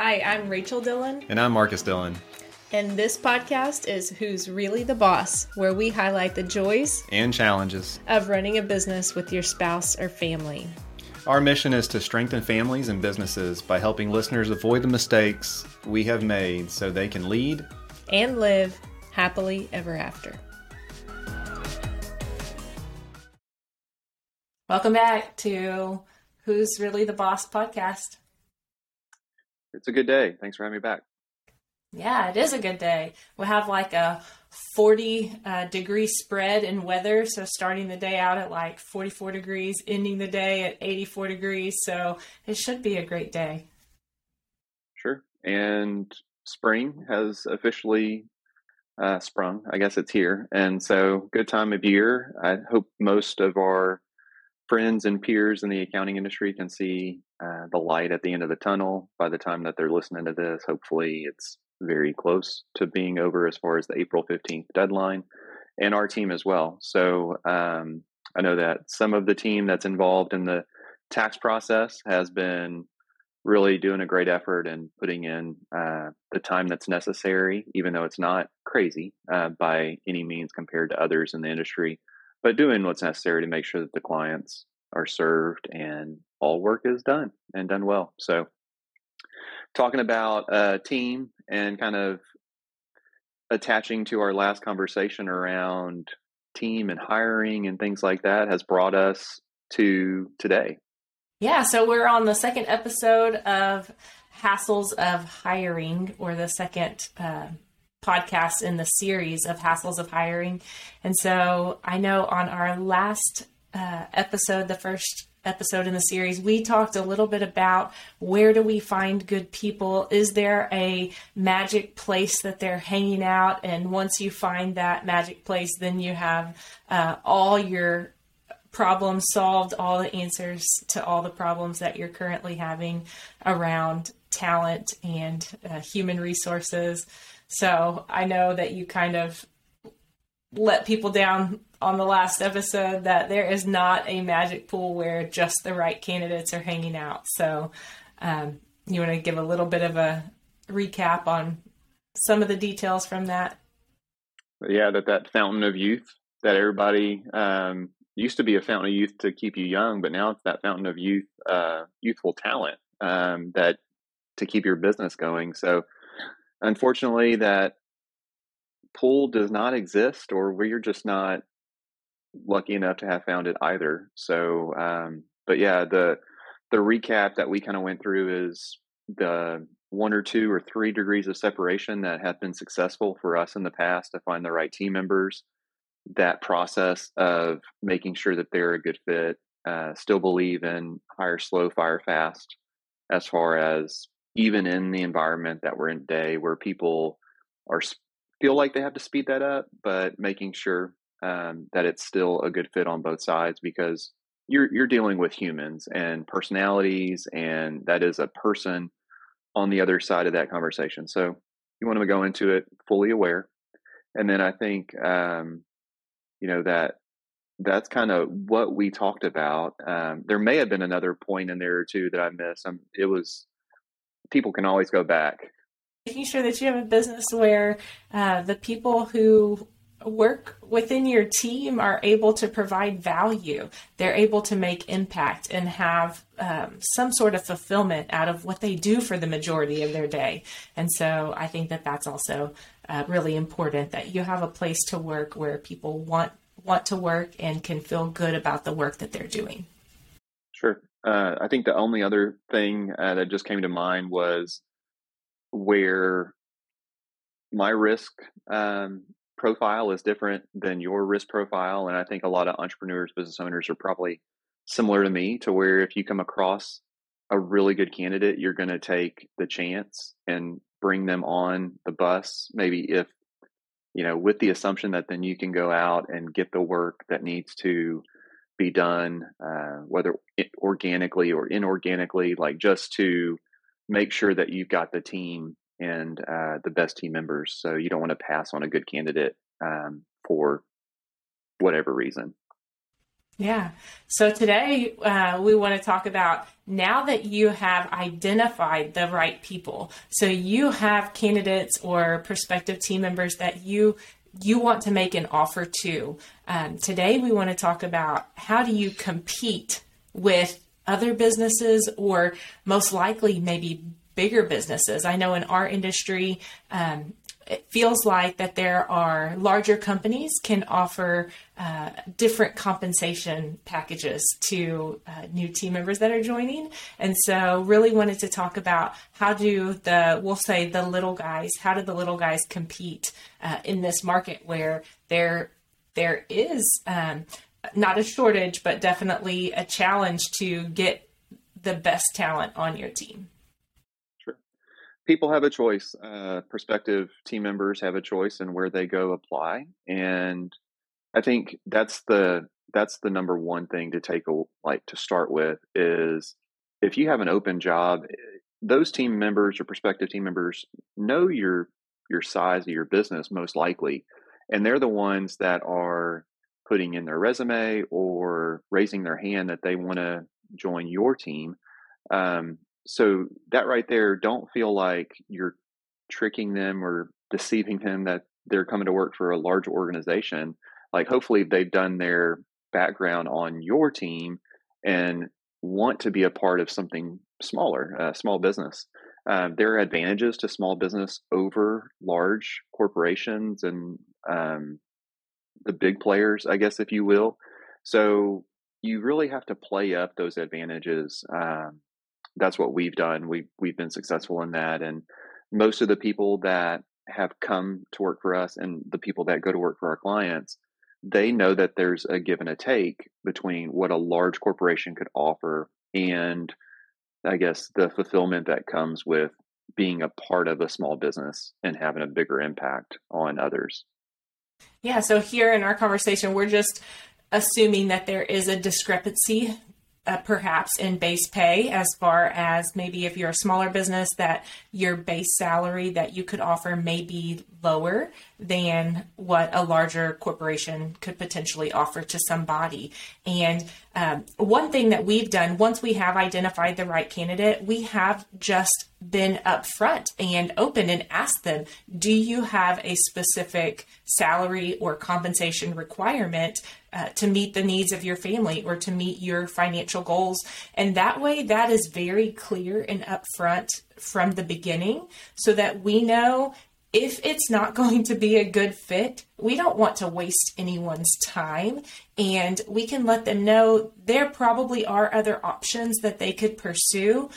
Hi, I'm Rachel Dillon. And I'm Marcus Dillon. And this podcast is Who's Really the Boss, where we highlight the joys and challenges of running a business with your spouse or family. Our mission is to strengthen families and businesses by helping listeners avoid the mistakes we have made so they can lead and live happily ever after. Welcome back to Who's Really the Boss podcast it's a good day. Thanks for having me back. Yeah, it is a good day. We have like a 40 uh, degree spread in weather. So, starting the day out at like 44 degrees, ending the day at 84 degrees. So, it should be a great day. Sure. And spring has officially uh, sprung. I guess it's here. And so, good time of year. I hope most of our friends and peers in the accounting industry can see uh, the light at the end of the tunnel by the time that they're listening to this. Hopefully, it's very close to being over as far as the April 15th deadline and our team as well. So, um, I know that some of the team that's involved in the tax process has been really doing a great effort and putting in uh, the time that's necessary, even though it's not crazy uh, by any means compared to others in the industry but doing what's necessary to make sure that the clients are served and all work is done and done well. So, talking about a team and kind of attaching to our last conversation around team and hiring and things like that has brought us to today. Yeah, so we're on the second episode of Hassles of Hiring, or the second uh, podcast in the series of hassles of hiring. And so I know on our last uh, episode, the first episode in the series, we talked a little bit about where do we find good people? Is there a magic place that they're hanging out? And once you find that magic place, then you have uh, all your problems solved, all the answers to all the problems that you're currently having around talent and uh, human resources. So I know that you kind of let people down on the last episode that there is not a magic pool where just the right candidates are hanging out. So um, you want to give a little bit of a recap on some of the details from that? Yeah, that that fountain of youth that everybody um, used to be a fountain of youth to keep you young, but now it's that fountain of youth, uh, youthful talent um, that to keep your business going. So unfortunately, that pool does not exist, or we're just not lucky enough to have found it either. So, um, but yeah, the the recap that we kind of went through is the one or two or three degrees of separation that have been successful for us in the past to find the right team members. That process of making sure that they're a good fit. Uh, still believe in hire slow, fire fast, as far as even in the environment that we're in today where people are feel like they have to speed that up but making sure um, that it's still a good fit on both sides because you're you're dealing with humans and personalities and that is a person on the other side of that conversation. So you want to go into it fully aware. And then i think um, you know that that's kind of what we talked about. Um, there may have been another point in there or two that i missed. Um, it was people can always go back. Making sure that you have a business where uh, the people who work within your team are able to provide value. They're able to make impact and have um, some sort of fulfillment out of what they do for the majority of their day. And so I think that that's also uh, really important that you have a place to work where people want want to work and can feel good about the work that they're doing. Sure. Uh, I think the only other thing uh, that just came to mind was where my risk um, profile is different than your risk profile. And I think a lot of entrepreneurs, business owners are probably similar to me to where if you come across a really good candidate, you're going to take the chance and bring them on the bus. Maybe if, you know, with the assumption that then you can go out and get the work that needs to be done, uh, whether organically or inorganically, like just to make sure that you've got the team and uh, the best team members. So you don't want to pass on a good candidate um, for whatever reason. Yeah. So today uh, we want to talk about now that you have identified the right people, so you have candidates or prospective team members that you you want to make an offer to. Um, today, we want to talk about how do you compete with other businesses or most likely maybe bigger businesses. I know in our industry, um, it feels like that there are larger companies can offer uh, different compensation packages to uh, new team members that are joining. And so really wanted to talk about how do the we'll say the little guys how do the little guys compete uh, in this market where there there is um, not a shortage but definitely a challenge to get the best talent on your team people have a choice. Uh, prospective team members have a choice in where they go apply, and I think that's the that's the number one thing to take a like to start with is if you have an open job, those team members or prospective team members know your your size of your business most likely, and they're the ones that are putting in their resume or raising their hand that they want to join your team. Um, so that right there, don't feel like you're tricking them or deceiving them that they're coming to work for a large organization. Like hopefully they've done their background on your team and want to be a part of something smaller, a small business. Uh, there are advantages to small business over large corporations and um, the big players, I guess, if you will. So you really have to play up those advantages um, that's what we've done. We we've been successful in that, and most of the people that have come to work for us and the people that go to work for our clients, they know that there's a give and a take between what a large corporation could offer and I guess the fulfillment that comes with being a part of a small business and having a bigger impact on others. Yeah, so here in our conversation, we're just assuming that there is a discrepancy uh, perhaps in base pay as far as maybe if you're a smaller business that your base salary that you could offer may be lower than what a larger corporation could potentially offer to somebody. And um, one thing that we've done once we have identified the right candidate, we have just been upfront and open and asked them, do you have a specific salary or compensation requirement uh, to meet the needs of your family or to meet your financial goals? And that way, that is very clear and upfront from the beginning so that we know if it's not going to be a good fit, we don't want to waste anyone's time. And we can let them know there probably are other options that they could pursue.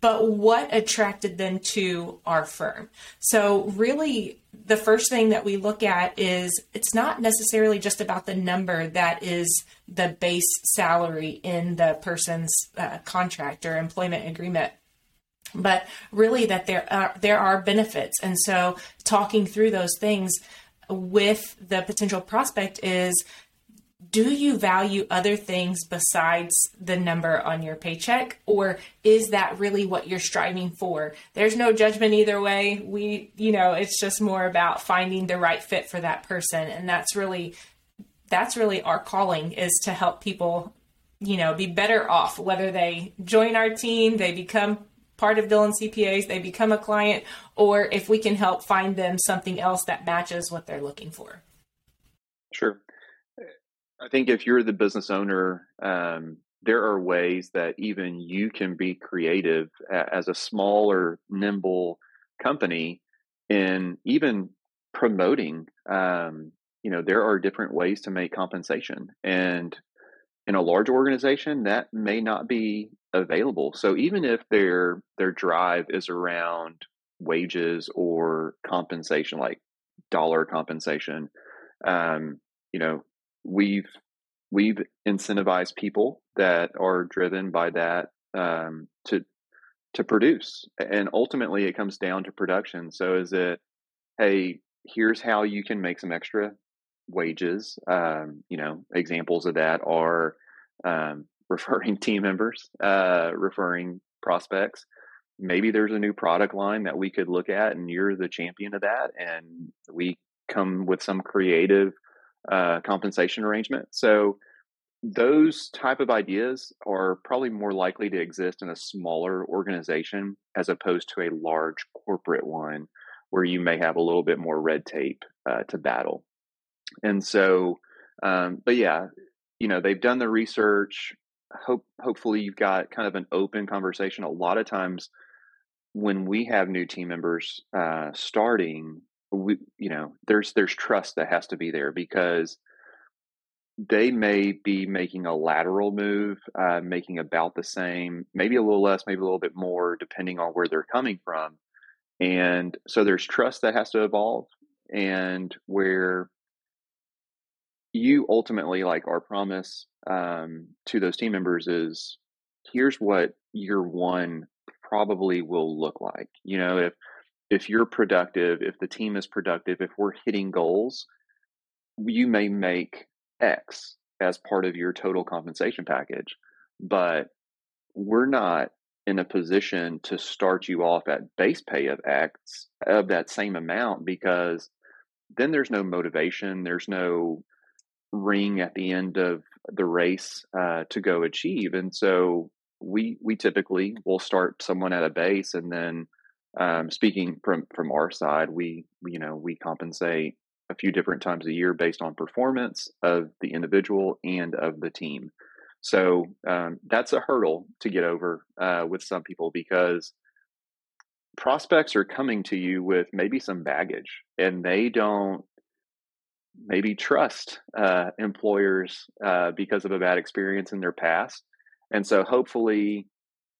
But what attracted them to our firm? So, really, the first thing that we look at is it's not necessarily just about the number that is the base salary in the person's uh, contract or employment agreement but really that there are there are benefits and so talking through those things with the potential prospect is do you value other things besides the number on your paycheck or is that really what you're striving for there's no judgment either way we you know it's just more about finding the right fit for that person and that's really that's really our calling is to help people you know be better off whether they join our team they become part of Dillon CPAs, they become a client, or if we can help find them something else that matches what they're looking for. Sure. I think if you're the business owner, um, there are ways that even you can be creative as a smaller, nimble company in even promoting. Um, you know, there are different ways to make compensation. And in a large organization, that may not be available. So even if their their drive is around wages or compensation, like dollar compensation, um, you know, we've we've incentivized people that are driven by that um, to to produce, and ultimately it comes down to production. So is it, hey, here's how you can make some extra wages. Um, you know, examples of that are um, referring team members, uh, referring prospects. Maybe there's a new product line that we could look at, and you're the champion of that, and we come with some creative uh, compensation arrangement. So those type of ideas are probably more likely to exist in a smaller organization as opposed to a large corporate one where you may have a little bit more red tape uh, to battle. And so, um, but yeah, you know, they've done the research. Hope hopefully you've got kind of an open conversation. A lot of times when we have new team members uh, starting, we you know there's there's trust that has to be there because they may be making a lateral move, uh, making about the same, maybe a little less, maybe a little bit more, depending on where they're coming from. And so there's trust that has to evolve, and where you ultimately, like our promise um, to those team members is here's what year one probably will look like. You know, if if you're productive, if the team is productive, if we're hitting goals, you may make X as part of your total compensation package, but we're not in a position to start you off at base pay of X of that same amount because then there's no motivation, there's no ring at the end of the race uh, to go achieve, and so we we typically will start someone at a base, and then um, speaking from from our side, we you know we compensate a few different times a year based on performance of the individual and of the team. So um, that's a hurdle to get over uh, with some people because prospects are coming to you with maybe some baggage and they don't maybe trust uh, employers uh, because of a bad experience in their past. And so hopefully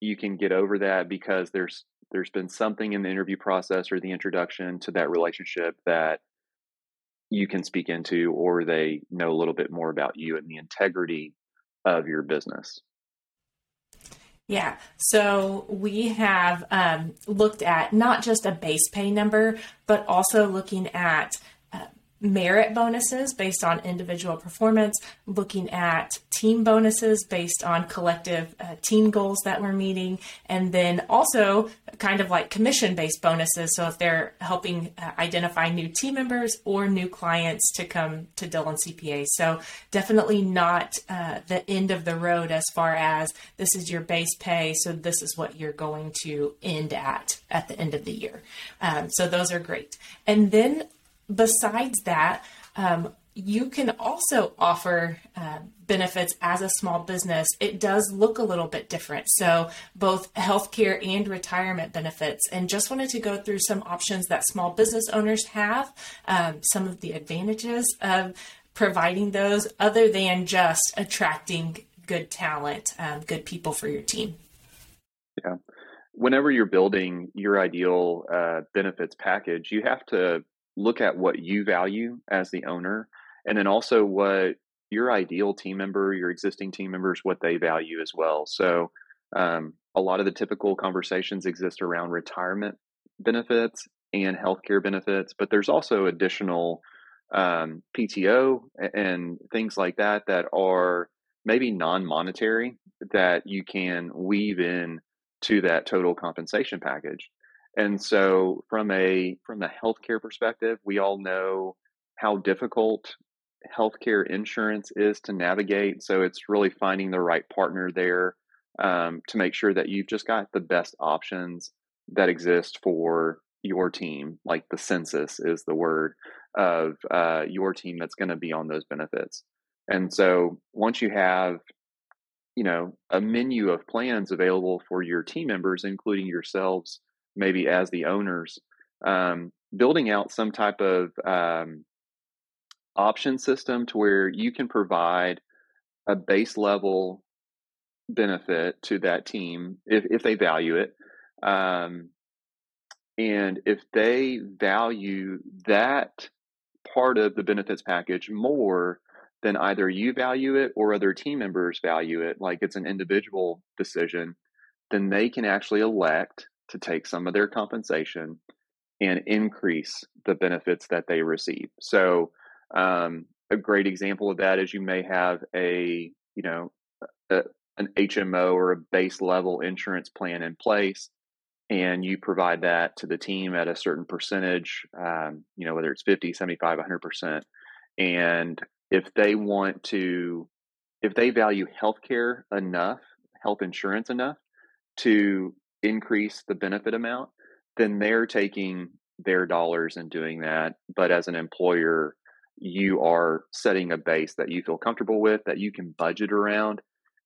you can get over that because there's there's been something in the interview process or the introduction to that relationship that you can speak into, or they know a little bit more about you and the integrity of your business. Yeah. So we have um, looked at not just a base pay number, but also looking at merit bonuses based on individual performance, looking at team bonuses based on collective uh, team goals that we're meeting, and then also kind of like commission based bonuses. So if they're helping uh, identify new team members or new clients to come to Dillon CPA. So definitely not uh, the end of the road as far as this is your base pay. So this is what you're going to end at at the end of the year. Um, so those are great. And then besides that, um, you can also offer uh, benefits as a small business. It does look a little bit different. So, both healthcare and retirement benefits. And just wanted to go through some options that small business owners have, um, some of the advantages of providing those, other than just attracting good talent, um, good people for your team. Yeah. Whenever you're building your ideal uh, benefits package, you have to look at what you value as the owner and then also what your ideal team member your existing team members what they value as well. So um, a lot of the typical conversations exist around retirement benefits and healthcare benefits but there's also additional um, pto and things like that that are maybe non-monetary that you can weave in to that total compensation package and so from a from a healthcare perspective, we all know how difficult healthcare insurance is to navigate. So it's really finding the right partner there um, to make sure that you've just got the best options that exist for your team. Like the census is the word of uh, your team that's going to be on those benefits. And so once you have you know a menu of plans available for your team members including yourselves maybe as the owners, um, building out some type of um, option system to where you can provide a base level benefit to that team if, if they value it. Um, and if they value that part of the benefits package more than either you value it or other team members value it, like it's an individual decision, then they can actually elect to take some of their compensation and increase the benefits that they receive. So, um, a great example of that is you may have a you know a, an HMO or a base level insurance plan in place, and you provide that to the team at a certain percentage, um, you know whether it's 50, 75, 100 percent, and if they want to if they value healthcare enough, health insurance enough to increase the benefit amount, then they're taking their dollars and doing that. But as an employer, you are setting a base that you feel comfortable with, that you can budget around.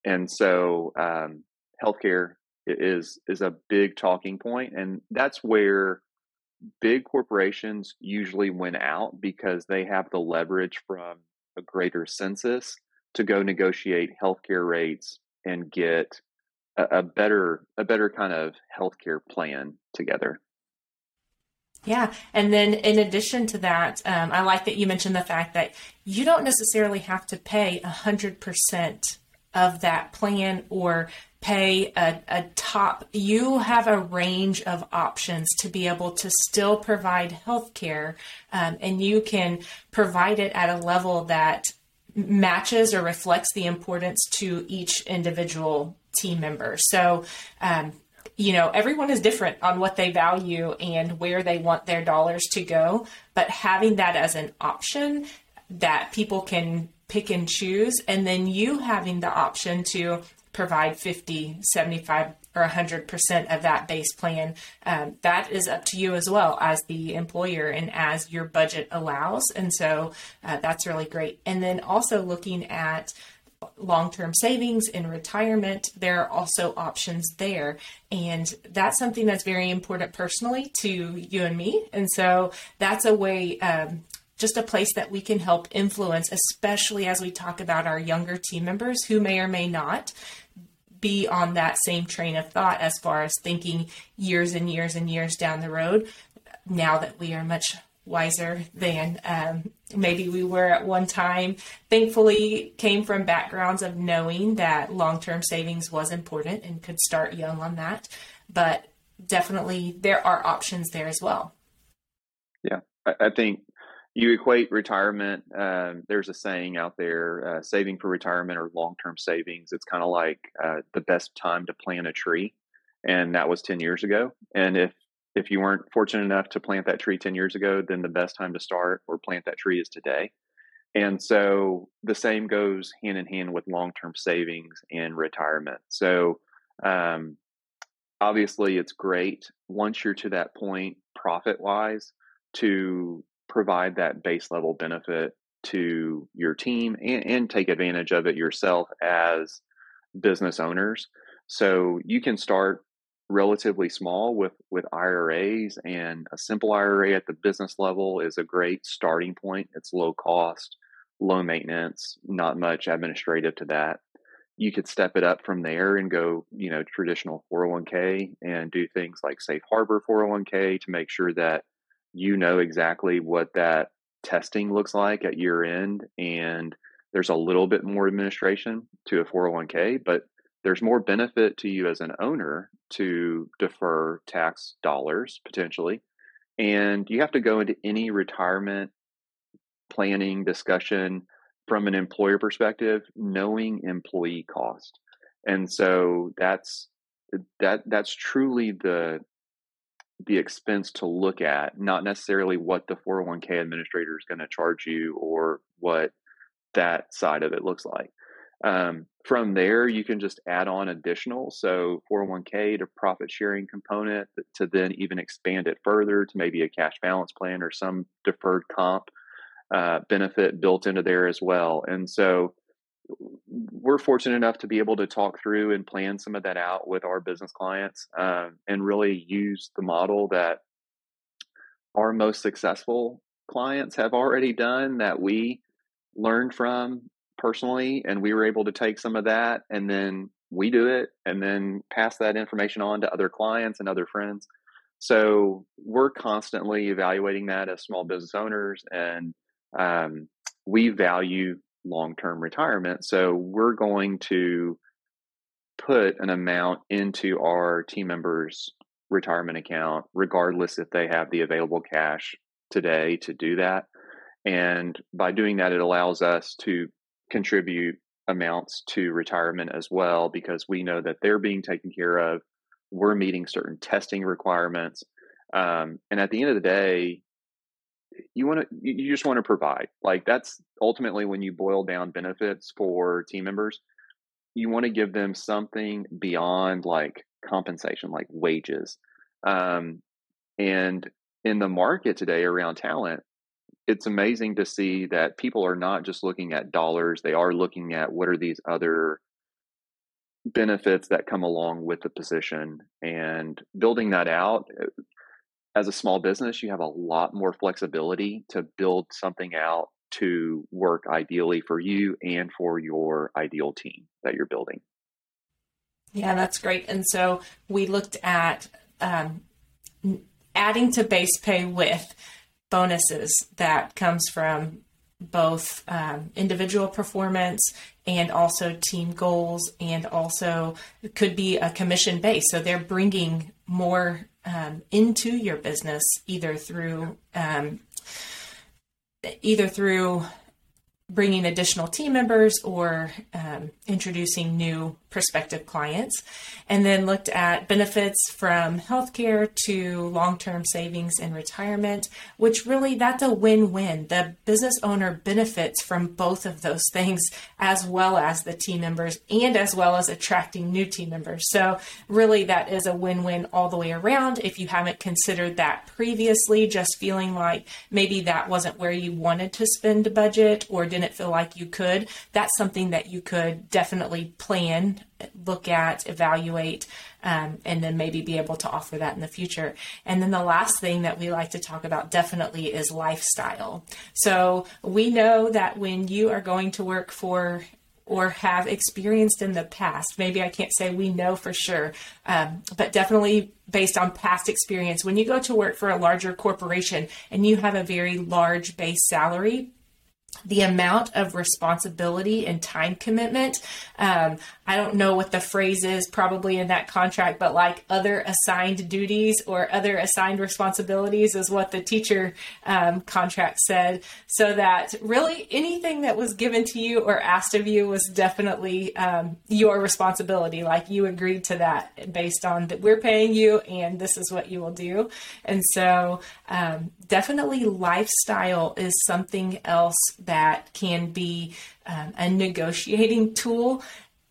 And so um, healthcare is is a big talking point, and that's where big corporations usually win out because they have the leverage from a greater census to go negotiate healthcare rates and get a, a better a better kind of healthcare plan together. Yeah. And then in addition to that, um, I like that you mentioned the fact that you don't necessarily have to pay a 100% of that plan or pay a, a top. You have a range of options to be able to still provide health care, um, and you can provide it at a level that matches or reflects the importance to each individual team member. So, um, you know, everyone is different on what they value and where they want their dollars to go. But having that as an option that people can pick and choose, and then you having the option to provide 50, 75, or 100% of that base plan, um, that is up to you as well as the employer and as your budget allows. And so uh, that's really great. And then also looking at long term savings in retirement, there are also options there. And that's something that's very important personally to you and me. And so that's a way. Um, just a place that we can help influence, especially as we talk about our younger team members who may or may not be on that same train of thought as far as thinking years and years and years down the road now that we are much wiser than um, maybe we were at one time. Thankfully, came from backgrounds of knowing that long term savings was important and could start young on that. But definitely, there are options there as well. Yeah, I, I think you equate retirement. Um, there's a saying out there: uh, saving for retirement or long term savings. It's kind of like uh, the best time to plant a tree, and that was ten years ago. And if if you weren't fortunate enough to plant that tree 10 years ago, then the best time to start or plant that tree is today. And so the same goes hand in hand with long term savings and retirement. So, um, obviously, it's great once you're to that point, profit wise, to provide that base level benefit to your team and, and take advantage of it yourself as business owners. So, you can start relatively small with with IRAs and a simple IRA at the business level is a great starting point. It's low cost, low maintenance, not much administrative to that. You could step it up from there and go, you know, traditional 401k and do things like safe harbor 401k to make sure that you know exactly what that testing looks like at year end and there's a little bit more administration to a 401k, but there's more benefit to you as an owner to defer tax dollars potentially. And you have to go into any retirement planning discussion from an employer perspective, knowing employee cost. And so that's that that's truly the the expense to look at, not necessarily what the 401k administrator is going to charge you or what that side of it looks like. Um, from there, you can just add on additional. So 401k to profit sharing component to then even expand it further to maybe a cash balance plan or some deferred comp uh, benefit built into there as well. And so we're fortunate enough to be able to talk through and plan some of that out with our business clients um, and really use the model that our most successful clients have already done that we learned from personally, and we were able to take some of that and then we do it and then pass that information on to other clients and other friends. So we're constantly evaluating that as small business owners, and um, we value long term retirement. So we're going to put an amount into our team members' retirement account, regardless if they have the available cash today to do that. And by doing that, it allows us to contribute amounts to retirement as well because we know that they're being taken care of. We're meeting certain testing requirements. Um, and at the end of the day, you want to you just want to provide. Like that's ultimately when you boil down benefits for team members you want to give them something beyond like compensation like wages. Um, and in the market today around talent it's amazing to see that people are not just looking at dollars they are looking at what are these other benefits that come along with the position. And building that out as a small business, you have a lot more flexibility to build something out to work ideally for you and for your ideal team that you're building. Yeah, that's great. And so we looked at um, adding to base pay with bonuses that comes from both um, individual performance and also team goals, and also could be a commission base. So they're bringing more um, into your business either through um, either through bringing additional team members or um, introducing new prospective clients, and then looked at benefits from healthcare to long term savings and retirement, which really that's a win win. The business owner benefits from both of those things, as well as the team members, and as well as attracting new team members. So, really, that is a win win all the way around. If you haven't considered that previously, just feeling like maybe that wasn't where you wanted to spend a budget or didn't feel like you could, that's something that you could definitely plan look at, evaluate, um, and then maybe be able to offer that in the future. And then the last thing that we like to talk about definitely is lifestyle. So we know that when you are going to work for or have experienced in the past. Maybe I can't say we know for sure, um, but definitely based on past experience. When you go to work for a larger corporation and you have a very large base salary, the amount of responsibility and time commitment. Um, I don't know what the phrase is probably in that contract, but like other assigned duties or other assigned responsibilities is what the teacher um, contract said. So that really anything that was given to you or asked of you was definitely um, your responsibility. Like you agreed to that based on that we're paying you and this is what you will do. And so um, definitely lifestyle is something else that can be um, a negotiating tool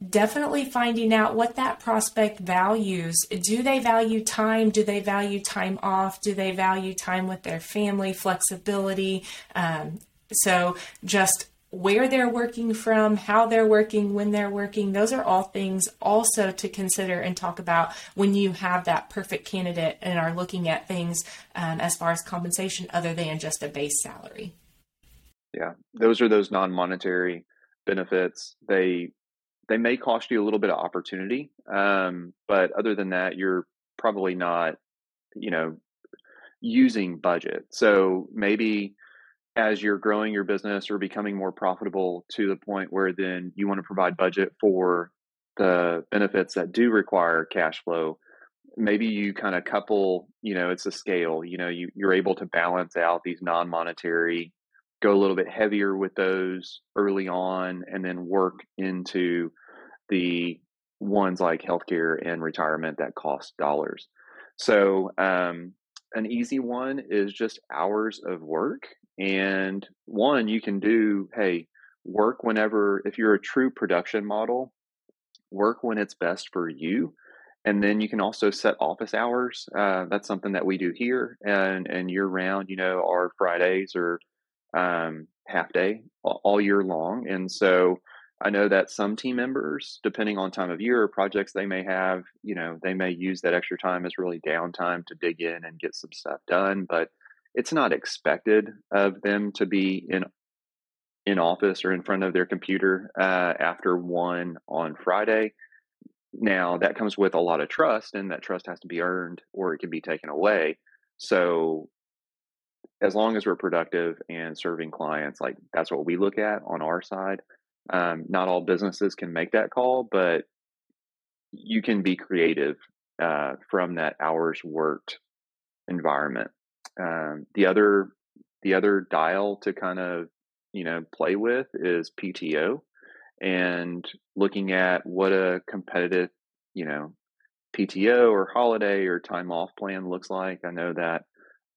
definitely finding out what that prospect values. Do they value time? Do they value time off? Do they value time with their family, flexibility? Um, so, just where they're working from, how they're working, when they're working, those are all things also to consider and talk about when you have that perfect candidate and are looking at things um, as far as compensation other than just a base salary. Yeah, those are those non monetary benefits. They they may cost you a little bit of opportunity, um, but other than that, you're probably not, you know, using budget. So maybe as you're growing your business or becoming more profitable to the point where then you want to provide budget for the benefits that do require cash flow maybe you kind of couple you know it's a scale you know you, you're able to balance out these non-monetary go a little bit heavier with those early on and then work into the ones like healthcare and retirement that cost dollars. So, um, an easy one is just hours of work. And one, you can do, hey, work whenever, if you're a true production model, work when it's best for you. And then you can also set office hours. Uh, that's something that we do here and, and year round, you know, our Fridays or um, half day all year long. And so I know that some team members, depending on time of year or projects they may have, you know, they may use that extra time as really downtime to dig in and get some stuff done. But it's not expected of them to be in in office or in front of their computer uh, after one on Friday. Now that comes with a lot of trust, and that trust has to be earned or it can be taken away. So as long as we're productive and serving clients, like that's what we look at on our side. Um, not all businesses can make that call, but you can be creative uh, from that hours worked environment. Um, the other the other dial to kind of you know play with is PTO and looking at what a competitive you know PTO or holiday or time off plan looks like. I know that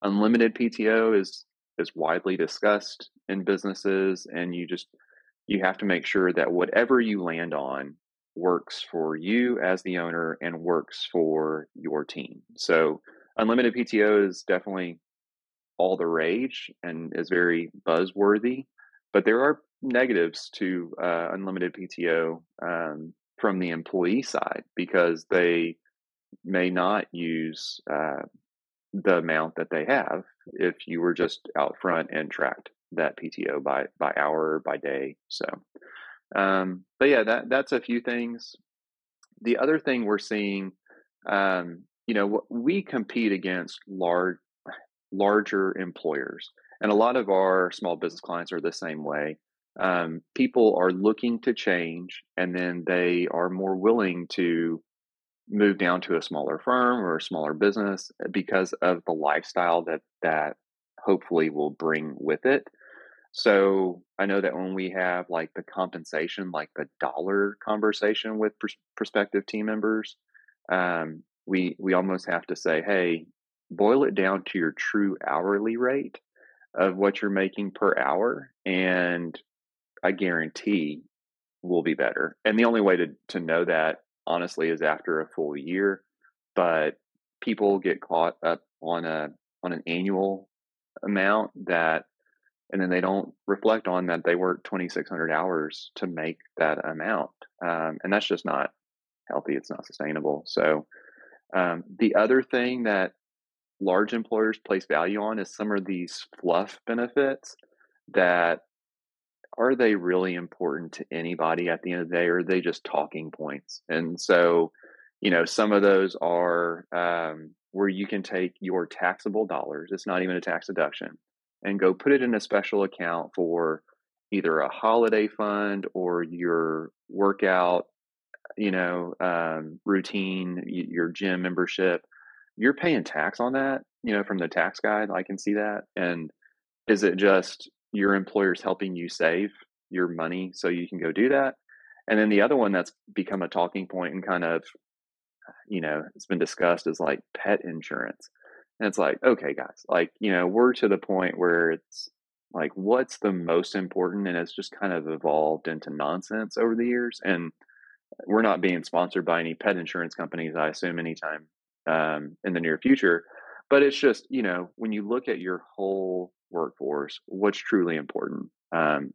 unlimited PTO is is widely discussed in businesses and you just you have to make sure that whatever you land on works for you as the owner and works for your team. So unlimited PTO is definitely all the rage and is very buzzworthy, but there are negatives to uh, unlimited PTO um, from the employee side because they may not use uh, the amount that they have if you were just out front and tracked that PTO by by hour by day. So, um, but yeah, that that's a few things. The other thing we're seeing, um, you know, we compete against large larger employers, and a lot of our small business clients are the same way. Um, people are looking to change, and then they are more willing to move down to a smaller firm or a smaller business because of the lifestyle that that hopefully will bring with it. So I know that when we have like the compensation, like the dollar conversation with pr- prospective team members, um, we we almost have to say, hey, boil it down to your true hourly rate of what you're making per hour, and I guarantee will be better. And the only way to to know that honestly is after a full year, but people get caught up on a on an annual amount that and then they don't reflect on that they work 2600 hours to make that amount um, and that's just not healthy it's not sustainable so um, the other thing that large employers place value on is some of these fluff benefits that are they really important to anybody at the end of the day or are they just talking points? And so you know some of those are um, where you can take your taxable dollars it's not even a tax deduction and go put it in a special account for either a holiday fund or your workout you know um, routine your gym membership. You're paying tax on that you know from the tax guide i can see that and is it just your employer's helping you save your money so you can go do that. And then the other one that's become a talking point and kind of, you know, it's been discussed is like pet insurance. And it's like, okay, guys, like, you know, we're to the point where it's like, what's the most important? And it's just kind of evolved into nonsense over the years. And we're not being sponsored by any pet insurance companies, I assume, anytime um, in the near future. But it's just, you know, when you look at your whole workforce, what's truly important. Um,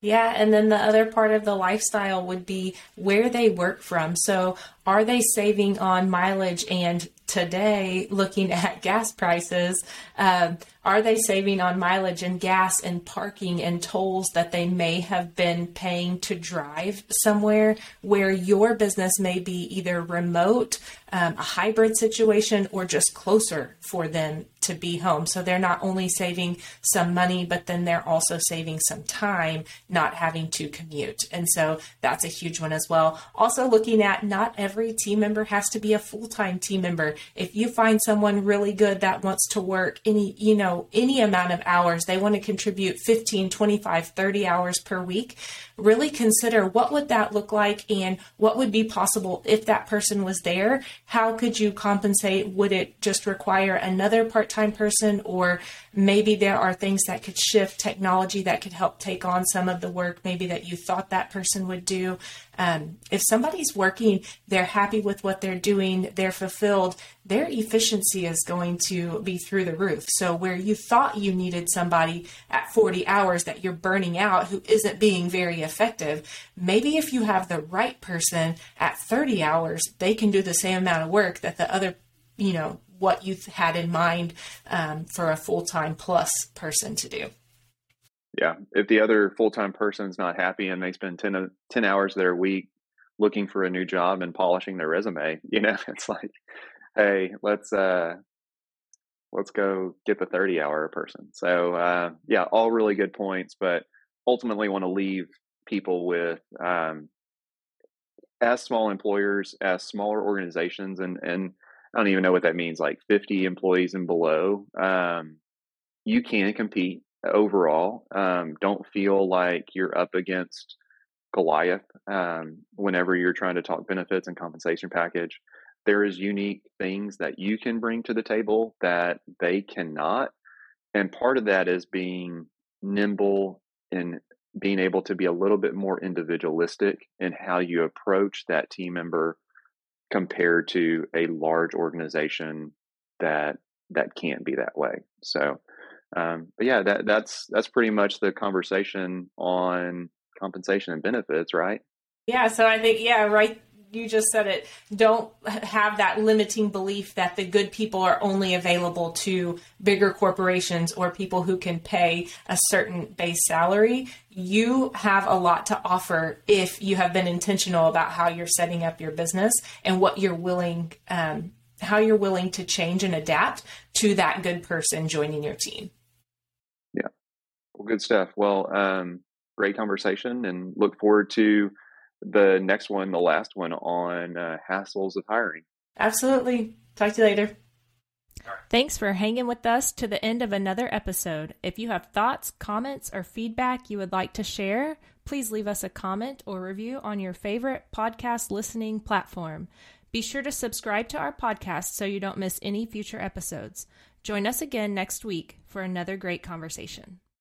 yeah, and then the other part of the lifestyle would be where they work from. So, are they saving on mileage and today looking at gas prices um, are they saving on mileage and gas and parking and tolls that they may have been paying to drive somewhere where your business may be either remote um, a hybrid situation or just closer for them to be home? So they're not only saving some money but then they're also saving some time not having to commute. And so that's a huge one as well. Also looking at not every team member has to be a full-time team member if you find someone really good that wants to work any, you know, any amount of hours, they want to contribute 15, 25, 30 hours per week, really consider what would that look like and what would be possible if that person was there. How could you compensate? Would it just require another part-time person or maybe there are things that could shift technology that could help take on some of the work maybe that you thought that person would do. Um, if somebody's working, they're happy with what they're doing, they're fulfilled, their efficiency is going to be through the roof. So, where you thought you needed somebody at 40 hours that you're burning out who isn't being very effective, maybe if you have the right person at 30 hours, they can do the same amount of work that the other, you know, what you had in mind um, for a full time plus person to do. Yeah. If the other full time person's not happy and they spend 10, 10 hours of their week looking for a new job and polishing their resume, you know, it's like, hey, let's, uh, let's go get the 30 hour person. So, uh, yeah, all really good points, but ultimately want to leave people with, um, as small employers, as smaller organizations, and, and I don't even know what that means, like 50 employees and below, um, you can compete overall. Um, don't feel like you're up against Goliath um, whenever you're trying to talk benefits and compensation package. there is unique things that you can bring to the table that they cannot. And part of that is being nimble and being able to be a little bit more individualistic in how you approach that team member compared to a large organization that that can't be that way. So, um, but yeah, that that's that's pretty much the conversation on compensation and benefits, right? Yeah. So I think yeah, right you just said it don't have that limiting belief that the good people are only available to bigger corporations or people who can pay a certain base salary you have a lot to offer if you have been intentional about how you're setting up your business and what you're willing um, how you're willing to change and adapt to that good person joining your team well good stuff well um, great conversation and look forward to the next one, the last one on uh, hassles of hiring. Absolutely. Talk to you later. Thanks for hanging with us to the end of another episode. If you have thoughts, comments, or feedback you would like to share, please leave us a comment or review on your favorite podcast listening platform. Be sure to subscribe to our podcast so you don't miss any future episodes. Join us again next week for another great conversation.